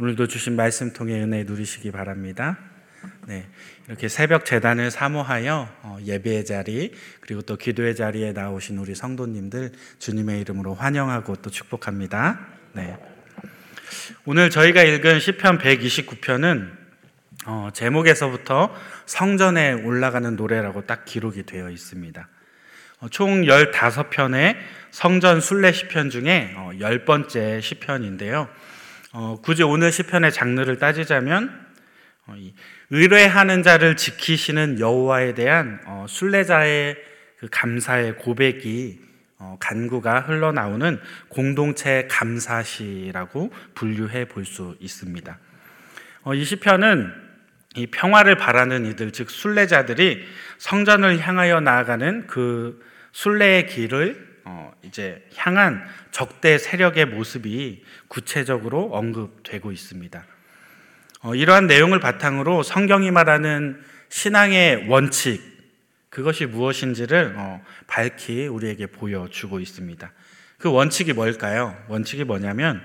오늘도 주신 말씀 통해 은혜 누리시기 바랍니다. 네, 이렇게 새벽 재단을 사모하여 어, 예배의 자리 그리고 또 기도의 자리에 나오신 우리 성도님들 주님의 이름으로 환영하고 또 축복합니다. 네. 오늘 저희가 읽은 시편 129편은 어, 제목에서부터 성전에 올라가는 노래라고 딱 기록이 되어 있습니다. 어, 총 15편의 성전 순례 시편 중에 어, 10번째 시편인데요. 어, 굳이 오늘 시편의 장르를 따지자면 어, 의뢰하는 자를 지키시는 여호와에 대한 어, 순례자의 그 감사의 고백이 어, 간구가 흘러나오는 공동체 감사시라고 분류해 볼 수 있습니다. 이 시편은 이 평화를 바라는 이들 즉 순례자들이 성전을 향하여 나아가는 그 순례의 길을 이제 향한 적대 세력의 모습이 구체적으로 언급되고 있습니다. 어, 이러한 내용을 바탕으로 성경이 말하는 신앙의 원칙, 그것이 무엇인지를 어, 밝히 우리에게 보여주고 있습니다. 그 원칙이 뭘까요? 원칙이 뭐냐면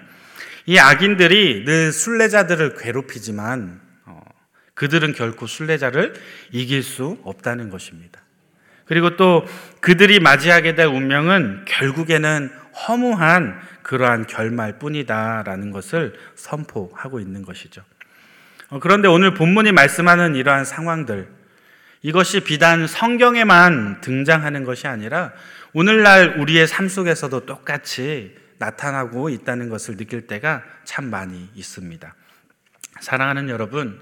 이 악인들이 늘 순례자들을 괴롭히지만 어, 그들은 결코 순례자를 이길 수 없다는 것입니다. 그리고 또 그들이 맞이하게 될 운명은 결국에는 허무한 그러한 결말뿐이다라는 것을 선포하고 있는 것이죠. 어, 그런데 오늘 본문이 말씀하는 이러한 상황들, 이것이 비단 성경에만 등장하는 것이 아니라 오늘날 우리의 삶 속에서도 똑같이 나타나고 있다는 것을 느낄 때가 참 많이 있습니다. 사랑하는 여러분,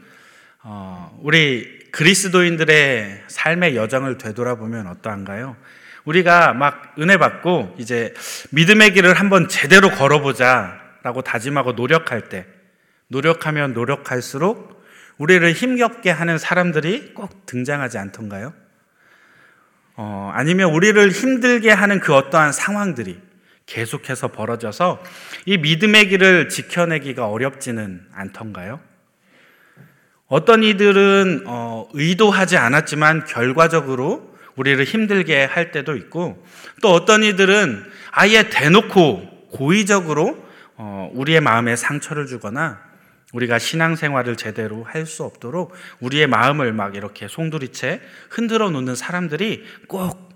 어, 우리 그리스도인들의 삶의 여정을 되돌아보면 어떠한가요? 우리가 막 은혜 받고 이제 믿음의 길을 한번 제대로 걸어보자 라고 다짐하고 노력할 때, 노력하면 노력할수록 우리를 힘겹게 하는 사람들이 꼭 등장하지 않던가요? 어, 아니면 우리를 힘들게 하는 그 어떠한 상황들이 계속해서 벌어져서 이 믿음의 길을 지켜내기가 어렵지는 않던가요? 어떤 이들은 어, 의도하지 않았지만 결과적으로 우리를 힘들게 할 때도 있고 또 어떤 이들은 아예 대놓고 고의적으로 어, 우리의 마음에 상처를 주거나 우리가 신앙생활을 제대로 할 수 없도록 우리의 마음을 막 이렇게 송두리째 흔들어 놓는 사람들이 꼭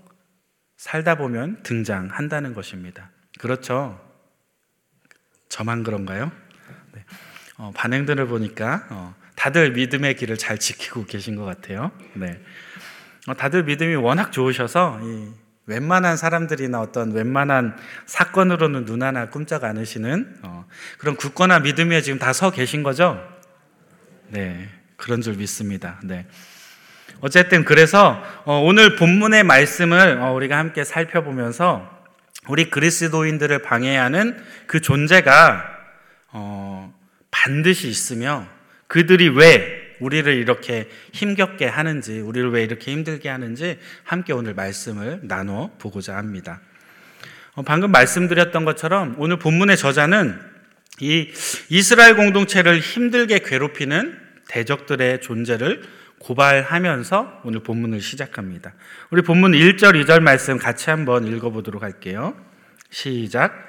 살다 보면 등장한다는 것입니다. 그렇죠? 저만 그런가요? 네. 어, 반응들을 보니까 어, 다들 믿음의 길을 잘 지키고 계신 것 같아요. 네. 어, 다들 믿음이 워낙 좋으셔서 웬만한 사람들이나 어떤 웬만한 사건으로는 눈 하나 끔짝 않으시는 어, 그런 굳건한 믿음 에 지금 다 서 계신 거죠? 네, 그런 줄 믿습니다. 네. 어쨌든 그래서 어, 오늘 본문의 말씀을 어, 우리가 함께 살펴보면서 우리 그리스도인들을 방해하는 그 존재가 어, 반드시 있으며 그들이 왜 우리를 이렇게 힘겹게 하는지, 우리를 왜 이렇게 힘들게 하는지 함께 오늘 말씀을 나눠 보고자 합니다. 어, 방금 말씀드렸던 것처럼 오늘 본문의 저자는 이 이스라엘 공동체를 힘들게 괴롭히는 대적들의 존재를 고발하면서 오늘 본문을 시작합니다. 우리 본문 1절, 2절 말씀 같이 한번 읽어보도록 할게요. 시작.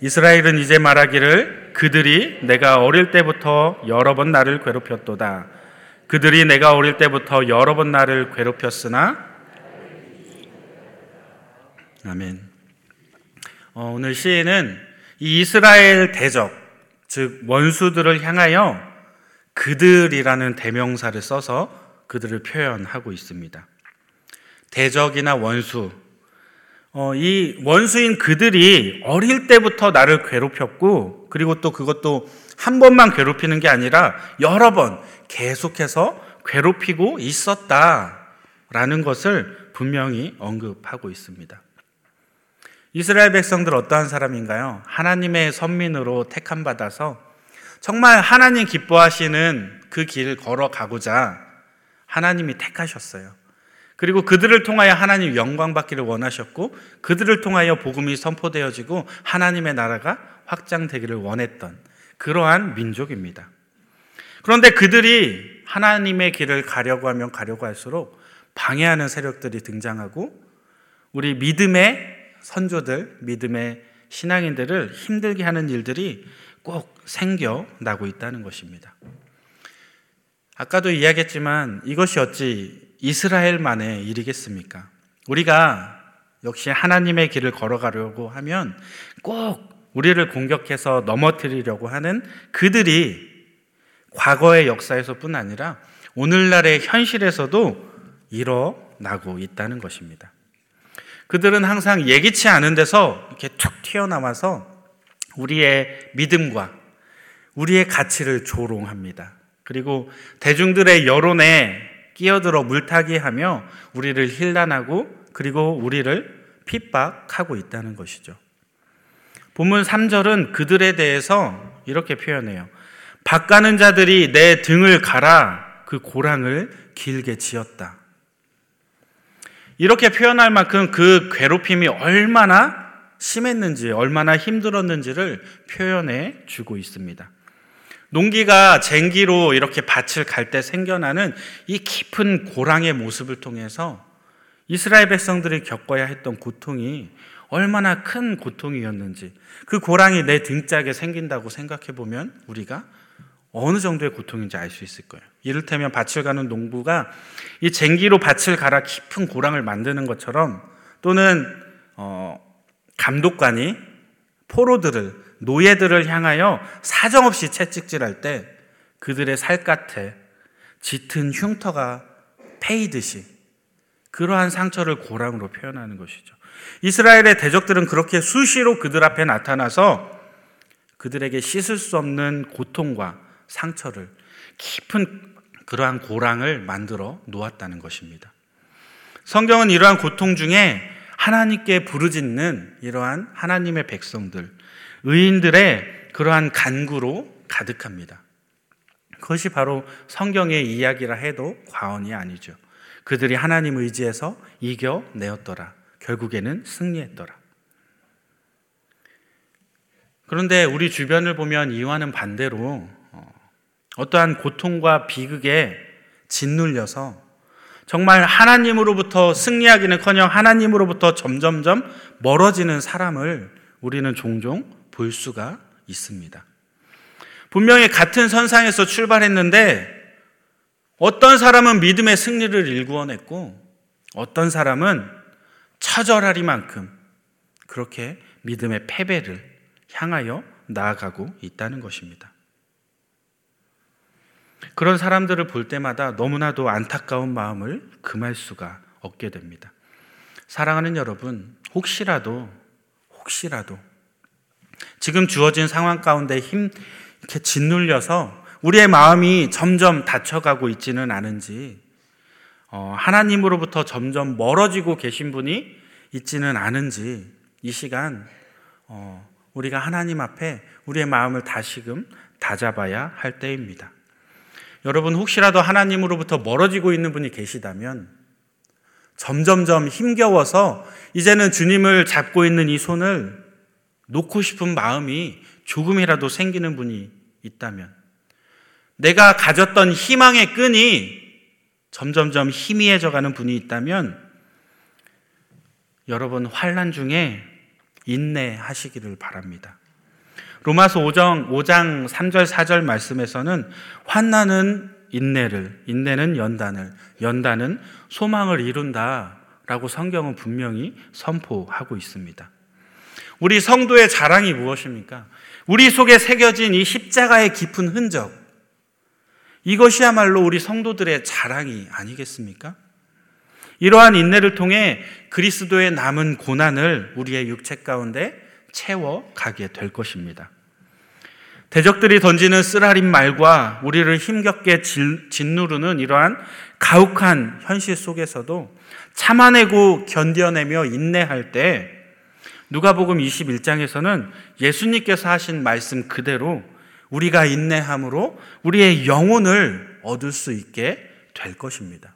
이스라엘은 이제 말하기를 그들이 내가 어릴 때부터 여러 번 나를 괴롭혔도다. 그들이 내가 어릴 때부터 여러 번 나를 괴롭혔으나 아멘. 어, 오늘 시인은 이 이스라엘 대적, 즉 원수들을 향하여 그들이라는 대명사를 써서 그들을 표현하고 있습니다. 대적이나 원수, 어, 이 원수인 그들이 어릴 때부터 나를 괴롭혔고, 그리고 또 그것도 한 번만 괴롭히는 게 아니라 여러 번 계속해서 괴롭히고 있었다라는 것을 분명히 언급하고 있습니다. 이스라엘 백성들 어떠한 사람인가요? 하나님의 선민으로 택함 받아서 정말 하나님 기뻐하시는 그 길을 걸어가고자 하나님이 택하셨어요. 그리고 그들을 통하여 하나님 영광 받기를 원하셨고 그들을 통하여 복음이 선포되어지고 하나님의 나라가 확장되기를 원했던 그러한 민족입니다. 그런데 그들이 하나님의 길을 가려고 하면 가려고 할수록 방해하는 세력들이 등장하고 우리 믿음의 선조들, 믿음의 신앙인들을 힘들게 하는 일들이 꼭 생겨나고 있다는 것입니다. 아까도 이야기했지만 이것이 어찌 이스라엘만의 일이겠습니까? 우리가 역시 하나님의 길을 걸어가려고 하면 꼭 우리를 공격해서 넘어뜨리려고 하는 그들이 과거의 역사에서뿐 아니라 오늘날의 현실에서도 일어나고 있다는 것입니다. 그들은 항상 예기치 않은 데서 이렇게 툭 튀어나와서 우리의 믿음과 우리의 가치를 조롱합니다. 그리고 대중들의 여론에 끼어들어 물타기 하며 우리를 힐난하고 그리고 우리를 핍박하고 있다는 것이죠. 본문 3절은 그들에 대해서 이렇게 표현해요. 박 가는 자들이 내 등을 갈아 그 고랑을 길게 지었다. 이렇게 표현할 만큼 그 괴롭힘이 얼마나 심했는지, 얼마나 힘들었는지를 표현해 주고 있습니다. 농기가 쟁기로 이렇게 밭을 갈 때 생겨나는 이 깊은 고랑의 모습을 통해서 이스라엘 백성들이 겪어야 했던 고통이 얼마나 큰 고통이었는지 그 고랑이 내 등짝에 생긴다고 생각해 보면 우리가 어느 정도의 고통인지 알 수 있을 거예요. 이를테면 밭을 가는 농부가 이 쟁기로 밭을 갈아 깊은 고랑을 만드는 것처럼 또는 어, 감독관이 포로들을 노예들을 향하여 사정없이 채찍질할 때 그들의 살갗에 짙은 흉터가 패이듯이 그러한 상처를 고랑으로 표현하는 것이죠. 이스라엘의 대적들은 그렇게 수시로 그들 앞에 나타나서 그들에게 씻을 수 없는 고통과 상처를 깊은 그러한 고랑을 만들어 놓았다는 것입니다. 성경은 이러한 고통 중에 하나님께 부르짖는 이러한 하나님의 백성들, 의인들의 그러한 간구로 가득합니다. 그것이 바로 성경의 이야기라 해도 과언이 아니죠. 그들이 하나님 의지에서 이겨내었더라. 결국에는 승리했더라. 그런데 우리 주변을 보면 이와는 반대로 어, 어떠한 고통과 비극에 짓눌려서 정말 하나님으로부터 승리하기는 커녕 하나님으로부터 점점점 멀어지는 사람을 우리는 종종 볼 수가 있습니다. 분명히 같은 선상에서 출발했는데 어떤 사람은 믿음의 승리를 일구어냈고 어떤 사람은 처절하리만큼 그렇게 믿음의 패배를 향하여 나아가고 있다는 것입니다. 그런 사람들을 볼 때마다 너무나도 안타까운 마음을 금할 수가 없게 됩니다. 사랑하는 여러분, 혹시라도, 혹시라도 지금 주어진 상황 가운데 힘, 이렇게 짓눌려서 우리의 마음이 점점 다쳐가고 있지는 않은지, 어, 하나님으로부터 점점 멀어지고 계신 분이 있지는 않은지, 이 시간, 어, 우리가 하나님 앞에 우리의 마음을 다시금 다잡아야 할 때입니다. 여러분 혹시라도 하나님으로부터 멀어지고 있는 분이 계시다면 점점점 힘겨워서 이제는 주님을 잡고 있는 이 손을 놓고 싶은 마음이 조금이라도 생기는 분이 있다면 내가 가졌던 희망의 끈이 점점점 희미해져 가는 분이 있다면 여러분 환란 중에 인내하시기를 바랍니다. 로마서 5장, 5장 3절 4절 말씀에서는 환난은 인내를, 인내는 연단을, 연단은 소망을 이룬다라고 성경은 분명히 선포하고 있습니다. 우리 성도의 자랑이 무엇입니까? 우리 속에 새겨진 이 십자가의 깊은 흔적. 이것이야말로 우리 성도들의 자랑이 아니겠습니까? 이러한 인내를 통해 그리스도의 남은 고난을 우리의 육체 가운데 채워 가게 될 것입니다. 대적들이 던지는 쓰라린 말과 우리를 힘겹게 짓누르는 이러한 가혹한 현실 속에서도 참아내고 견뎌내며 인내할 때 누가복음 21장에서는 예수님께서 하신 말씀 그대로 우리가 인내함으로 우리의 영혼을 얻을 수 있게 될 것입니다.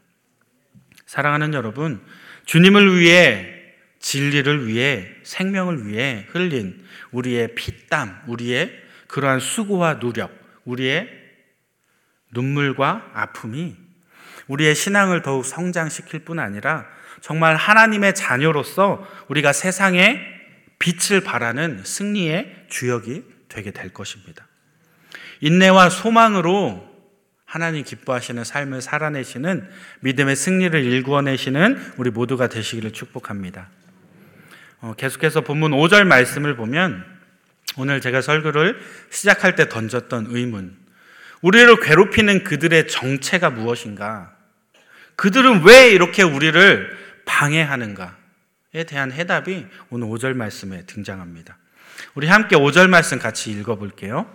사랑하는 여러분, 주님을 위해 진리를 위해 생명을 위해 흘린 우리의 피땀, 우리의 그러한 수고와 노력, 우리의 눈물과 아픔이 우리의 신앙을 더욱 성장시킬 뿐 아니라 정말 하나님의 자녀로서 우리가 세상에 빛을 발하는 승리의 주역이 되게 될 것입니다. 인내와 소망으로 하나님 기뻐하시는 삶을 살아내시는 믿음의 승리를 일구어내시는 우리 모두가 되시기를 축복합니다. 어, 계속해서 본문 5절 말씀을 보면 오늘 제가 설교를 시작할 때 던졌던 의문. 우리를 괴롭히는 그들의 정체가 무엇인가? 그들은 왜 이렇게 우리를 방해하는가에 대한 해답이 오늘 5절 말씀에 등장합니다. 우리 함께 5절 말씀 같이 읽어볼게요.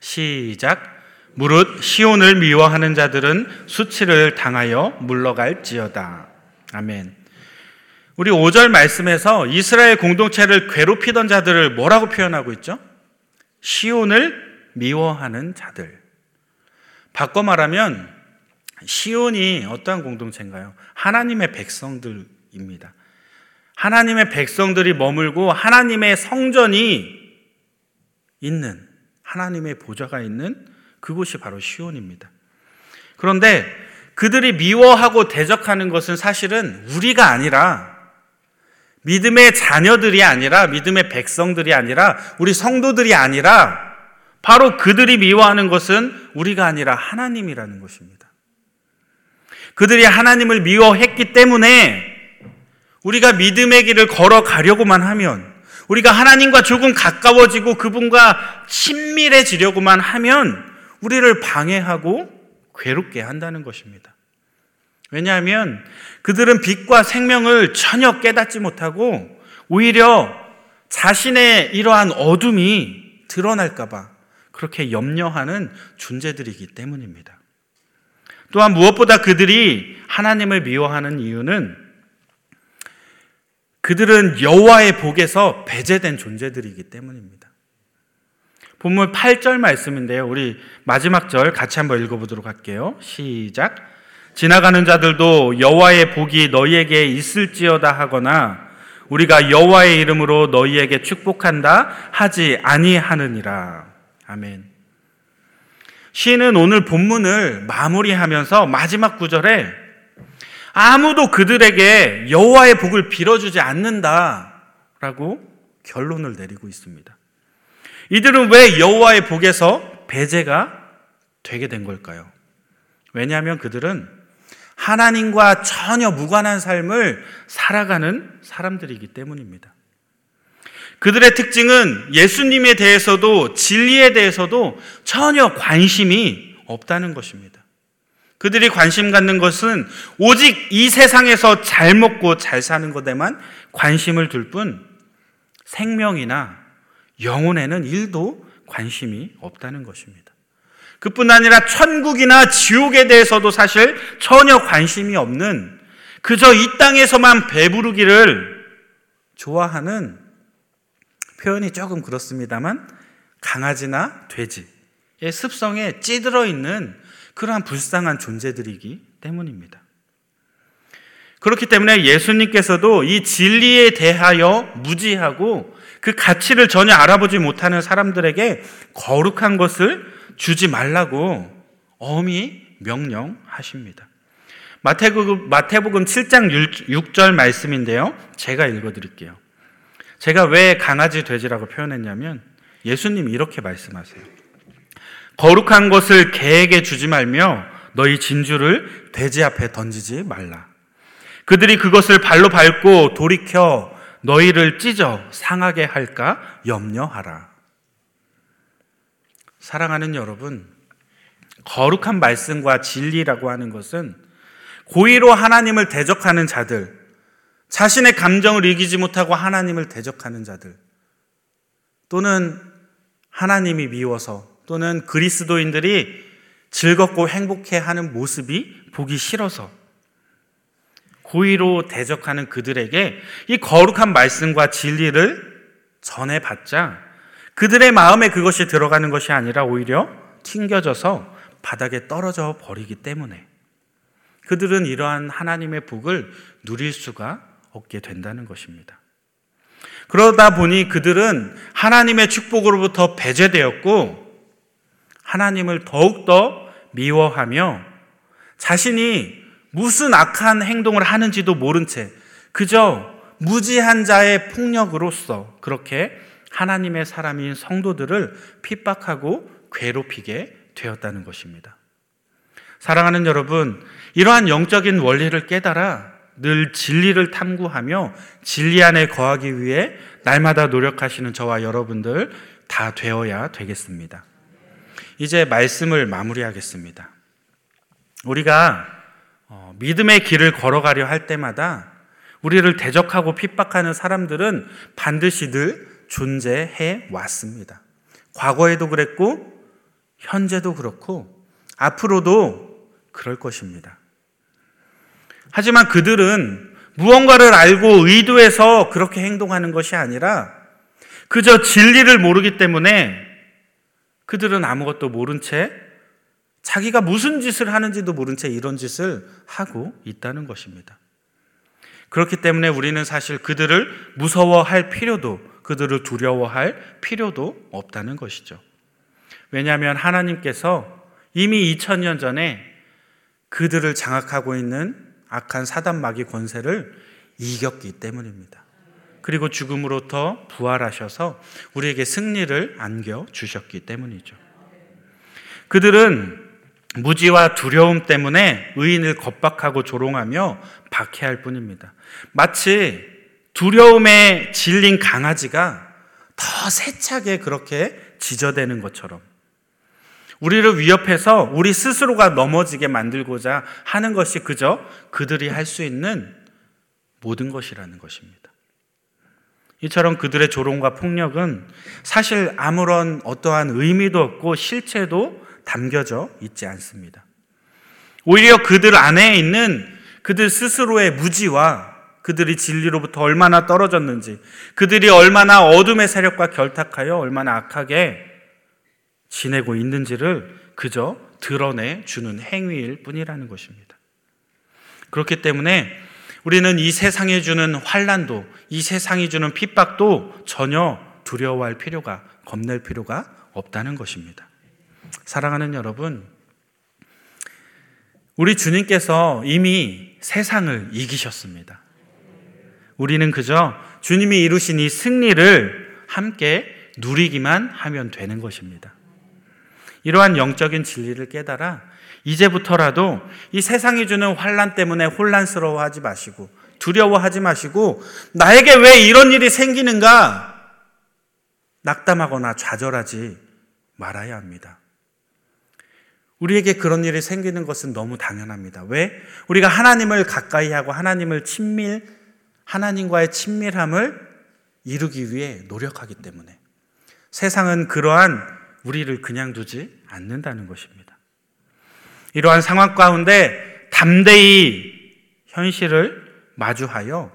시작. 무릇 시온을 미워하는 자들은 수치를 당하여 물러갈지어다. 아멘. 우리 5절 말씀에서 이스라엘 공동체를 괴롭히던 자들을 뭐라고 표현하고 있죠? 시온을 미워하는 자들. 바꿔 말하면 시온이 어떠한 공동체인가요? 하나님의 백성들입니다. 하나님의 백성들이 머물고 하나님의 성전이 있는 하나님의 보좌가 있는 그곳이 바로 시온입니다. 그런데 그들이 미워하고 대적하는 것은 사실은 우리가 아니라 믿음의 자녀들이 아니라 믿음의 백성들이 아니라 우리 성도들이 아니라 바로 그들이 미워하는 것은 우리가 아니라 하나님이라는 것입니다. 그들이 하나님을 미워했기 때문에 우리가 믿음의 길을 걸어가려고만 하면 우리가 하나님과 조금 가까워지고 그분과 친밀해지려고만 하면 우리를 방해하고 괴롭게 한다는 것입니다. 왜냐하면 그들은 빛과 생명을 전혀 깨닫지 못하고 오히려 자신의 이러한 어둠이 드러날까봐 그렇게 염려하는 존재들이기 때문입니다. 또한 무엇보다 그들이 하나님을 미워하는 이유는 그들은 여호와의 복에서 배제된 존재들이기 때문입니다. 본문 8절 말씀인데요. 우리 마지막 절 같이 한번 읽어보도록 할게요. 시작. 지나가는 자들도 여호와의 복이 너희에게 있을지어다 하거나 우리가 여호와의 이름으로 너희에게 축복한다 하지 아니하느니라. 아멘. 시인은 오늘 본문을 마무리하면서 마지막 구절에 아무도 그들에게 여호와의 복을 빌어주지 않는다라고 결론을 내리고 있습니다. 이들은 왜 여호와의 복에서 배제가 되게 된 걸까요? 왜냐하면 그들은 하나님과 전혀 무관한 삶을 살아가는 사람들이기 때문입니다. 그들의 특징은 예수님에 대해서도 진리에 대해서도 전혀 관심이 없다는 것입니다. 그들이 관심 갖는 것은 오직 이 세상에서 잘 먹고 잘 사는 것에만 관심을 둘 뿐 생명이나 영혼에는 일도 관심이 없다는 것입니다. 그뿐 아니라 천국이나 지옥에 대해서도 사실 전혀 관심이 없는 그저 이 땅에서만 배부르기를 좋아하는 표현이 조금 그렇습니다만 강아지나 돼지의 습성에 찌들어 있는 그러한 불쌍한 존재들이기 때문입니다. 그렇기 때문에 예수님께서도 이 진리에 대하여 무지하고 그 가치를 전혀 알아보지 못하는 사람들에게 거룩한 것을 주지 말라고 엄히 명령하십니다. 마태복음, 마태복음 7장 6절 말씀인데요. 제가 읽어 드릴게요. 제가 왜 강아지 돼지라고 표현했냐면 예수님이 이렇게 말씀하세요. 거룩한 것을 개에게 주지 말며 너희 진주를 돼지 앞에 던지지 말라. 그들이 그것을 발로 밟고 돌이켜 너희를 찢어 상하게 할까 염려하라. 사랑하는 여러분, 거룩한 말씀과 진리라고 하는 것은 고의로 하나님을 대적하는 자들, 자신의 감정을 이기지 못하고 하나님을 대적하는 자들, 또는 하나님이 미워서, 또는 그리스도인들이 즐겁고 행복해 하는 모습이 보기 싫어서, 고의로 대적하는 그들에게 이 거룩한 말씀과 진리를 전해봤자 그들의 마음에 그것이 들어가는 것이 아니라 오히려 튕겨져서 바닥에 떨어져 버리기 때문에 그들은 이러한 하나님의 복을 누릴 수가 얻게 된다는 것입니다. 그러다 보니 그들은 하나님의 축복으로부터 배제되었고 하나님을 더욱더 미워하며 자신이 무슨 악한 행동을 하는지도 모른 채 그저 무지한 자의 폭력으로서 그렇게 하나님의 사람인 성도들을 핍박하고 괴롭히게 되었다는 것입니다. 사랑하는 여러분, 이러한 영적인 원리를 깨달아 늘 진리를 탐구하며 진리 안에 거하기 위해 날마다 노력하시는 저와 여러분들 다 되어야 되겠습니다. 이제 말씀을 마무리하겠습니다. 우리가 어, 믿음의 길을 걸어가려 할 때마다 우리를 대적하고 핍박하는 사람들은 반드시 늘 존재해 왔습니다. 과거에도 그랬고, 현재도 그렇고, 앞으로도 그럴 것입니다. 하지만 그들은 무언가를 알고 의도해서 그렇게 행동하는 것이 아니라 그저 진리를 모르기 때문에 그들은 아무것도 모른 채 자기가 무슨 짓을 하는지도 모른 채 이런 짓을 하고 있다는 것입니다. 그렇기 때문에 우리는 사실 그들을 무서워할 필요도, 그들을 두려워할 필요도 없다는 것이죠. 왜냐하면 하나님께서 이미 2000년 전에 그들을 장악하고 있는 악한 사단 마귀 권세를 이겼기 때문입니다. 그리고 죽음으로부터 부활하셔서 우리에게 승리를 안겨 주셨기 때문이죠. 그들은 무지와 두려움 때문에 의인을 겁박하고 조롱하며 박해할 뿐입니다. 마치 두려움에 질린 강아지가 더 세차게 그렇게 지저대는 것처럼 우리를 위협해서 우리 스스로가 넘어지게 만들고자 하는 것이 그저 그들이 할 수 있는 모든 것이라는 것입니다. 이처럼 그들의 조롱과 폭력은 사실 아무런 어떠한 의미도 없고 실체도 담겨져 있지 않습니다. 오히려 그들 안에 있는 그들 스스로의 무지와 그들이 진리로부터 얼마나 떨어졌는지, 그들이 얼마나 어둠의 세력과 결탁하여 얼마나 악하게 지내고 있는지를 그저 드러내 주는 행위일 뿐이라는 것입니다. 그렇기 때문에 우리는 이 세상에 주는 환란도, 이 세상이 주는 핍박도 전혀 두려워할 필요가, 겁낼 필요가 없다는 것입니다. 사랑하는 여러분, 우리 주님께서 이미 세상을 이기셨습니다. 우리는 그저 주님이 이루신 이 승리를 함께 누리기만 하면 되는 것입니다. 이러한 영적인 진리를 깨달아 이제부터라도 이 세상이 주는 환란 때문에 혼란스러워하지 마시고 두려워하지 마시고 나에게 왜 이런 일이 생기는가 낙담하거나 좌절하지 말아야 합니다. 우리에게 그런 일이 생기는 것은 너무 당연합니다. 왜? 우리가 하나님을 가까이 하고 하나님을 친밀, 하나님과의 친밀함을 이루기 위해 노력하기 때문에. 세상은 그러한 우리를 그냥 두지 않는다는 것입니다. 이러한 상황 가운데 담대히 현실을 마주하여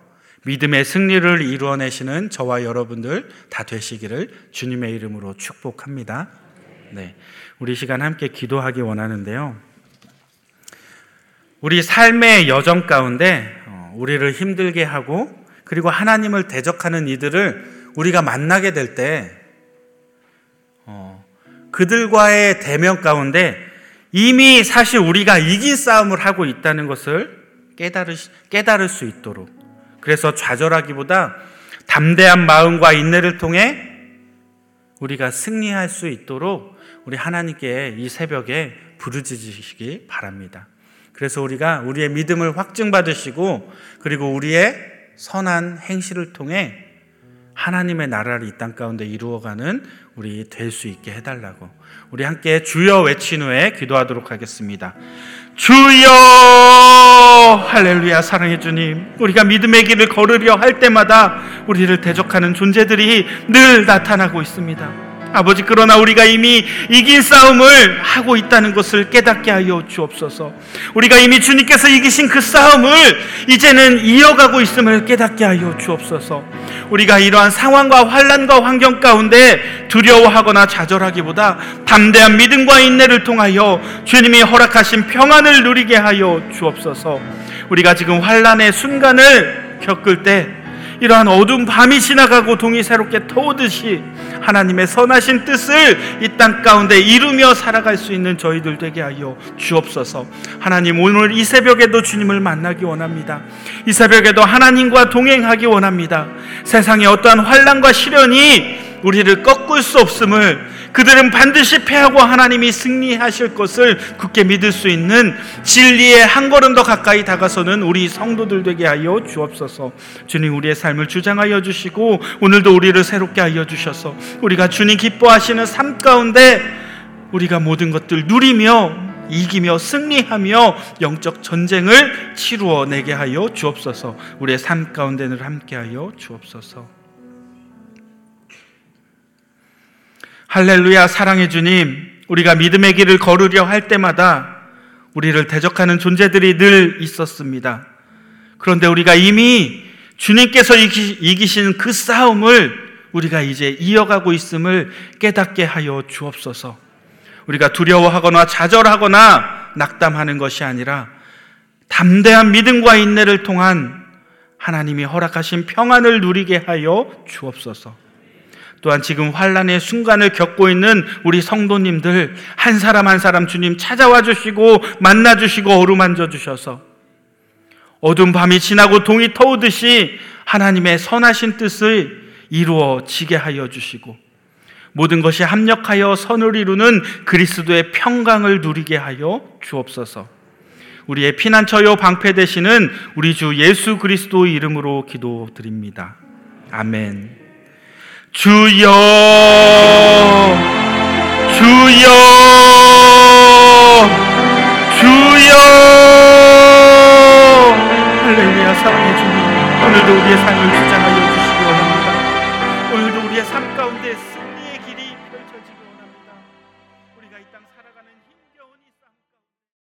믿음의 승리를 이루어내시는 저와 여러분들 다 되시기를 주님의 이름으로 축복합니다. 네. 우리 시간 함께 기도하기 원하는데요. 우리 삶의 여정 가운데 어, 우리를 힘들게 하고 그리고 하나님을 대적하는 이들을 우리가 만나게 될때 어, 그들과의 대면 가운데 이미 사실 우리가 이긴 싸움을 하고 있다는 것을 깨달을, 깨달을 수 있도록 그래서 좌절하기보다 담대한 마음과 인내를 통해 우리가 승리할 수 있도록 우리 하나님께 이 새벽에 부르짖으시기 바랍니다. 그래서 우리가 우리의 믿음을 확증받으시고 그리고 우리의 선한 행실을 통해 하나님의 나라를 이 땅 가운데 이루어가는 우리 될 수 있게 해달라고 우리 함께 주여 외친 후에 기도하도록 하겠습니다. 주여 할렐루야 사랑해 주님 우리가 믿음의 길을 걸으려 할 때마다 우리를 대적하는 존재들이 늘 나타나고 있습니다. 아버지 그러나 우리가 이미 이긴 싸움을 하고 있다는 것을 깨닫게 하여 주옵소서. 우리가 이미 주님께서 이기신 그 싸움을 이제는 이어가고 있음을 깨닫게 하여 주옵소서. 우리가 이러한 상황과 환란과 환경 가운데 두려워하거나 좌절하기보다 담대한 믿음과 인내를 통하여 주님이 허락하신 평안을 누리게 하여 주옵소서. 우리가 지금 환란의 순간을 겪을 때 이러한 어두운 밤이 지나가고 동이 새롭게 터오듯이 하나님의 선하신 뜻을 이 땅 가운데 이루며 살아갈 수 있는 저희들 되게 하여 주옵소서. 하나님 오늘 이 새벽에도 주님을 만나기 원합니다. 이 새벽에도 하나님과 동행하기 원합니다. 세상에 어떠한 환란과 시련이 우리를 꺾을 수 없음을 그들은 반드시 패하고 하나님이 승리하실 것을 굳게 믿을 수 있는 진리의 한 걸음 더 가까이 다가서는 우리 성도들 되게 하여 주옵소서. 주님 우리의 삶을 주장하여 주시고 오늘도 우리를 새롭게 하여 주셔서 우리가 주님 기뻐하시는 삶 가운데 우리가 모든 것들 누리며 이기며 승리하며 영적 전쟁을 치루어 내게 하여 주옵소서. 우리의 삶 가운데를 함께 하여 주옵소서. 할렐루야 사랑해 주님. 우리가 믿음의 길을 걸으려 할 때마다 우리를 대적하는 존재들이 늘 있었습니다. 그런데 우리가 이미 주님께서 이기신 그 싸움을 우리가 이제 이어가고 있음을 깨닫게 하여 주옵소서. 우리가 두려워하거나 좌절하거나 낙담하는 것이 아니라 담대한 믿음과 인내를 통한 하나님이 허락하신 평안을 누리게 하여 주옵소서. 또한 지금 환란의 순간을 겪고 있는 우리 성도님들 한 사람 한 사람 주님 찾아와 주시고 만나 주시고 어루만져 주셔서 어두운 밤이 지나고 동이 터우듯이 하나님의 선하신 뜻을 이루어지게 하여 주시고 모든 것이 합력하여 선을 이루는 그리스도의 평강을 누리게 하여 주옵소서. 우리의 피난처요 방패 되시는 우리 주 예수 그리스도의 이름으로 기도드립니다. 아멘. 주여, 주여, 주여. 할렐루야 사랑해 주님. 오늘도 우리의 삶을 주장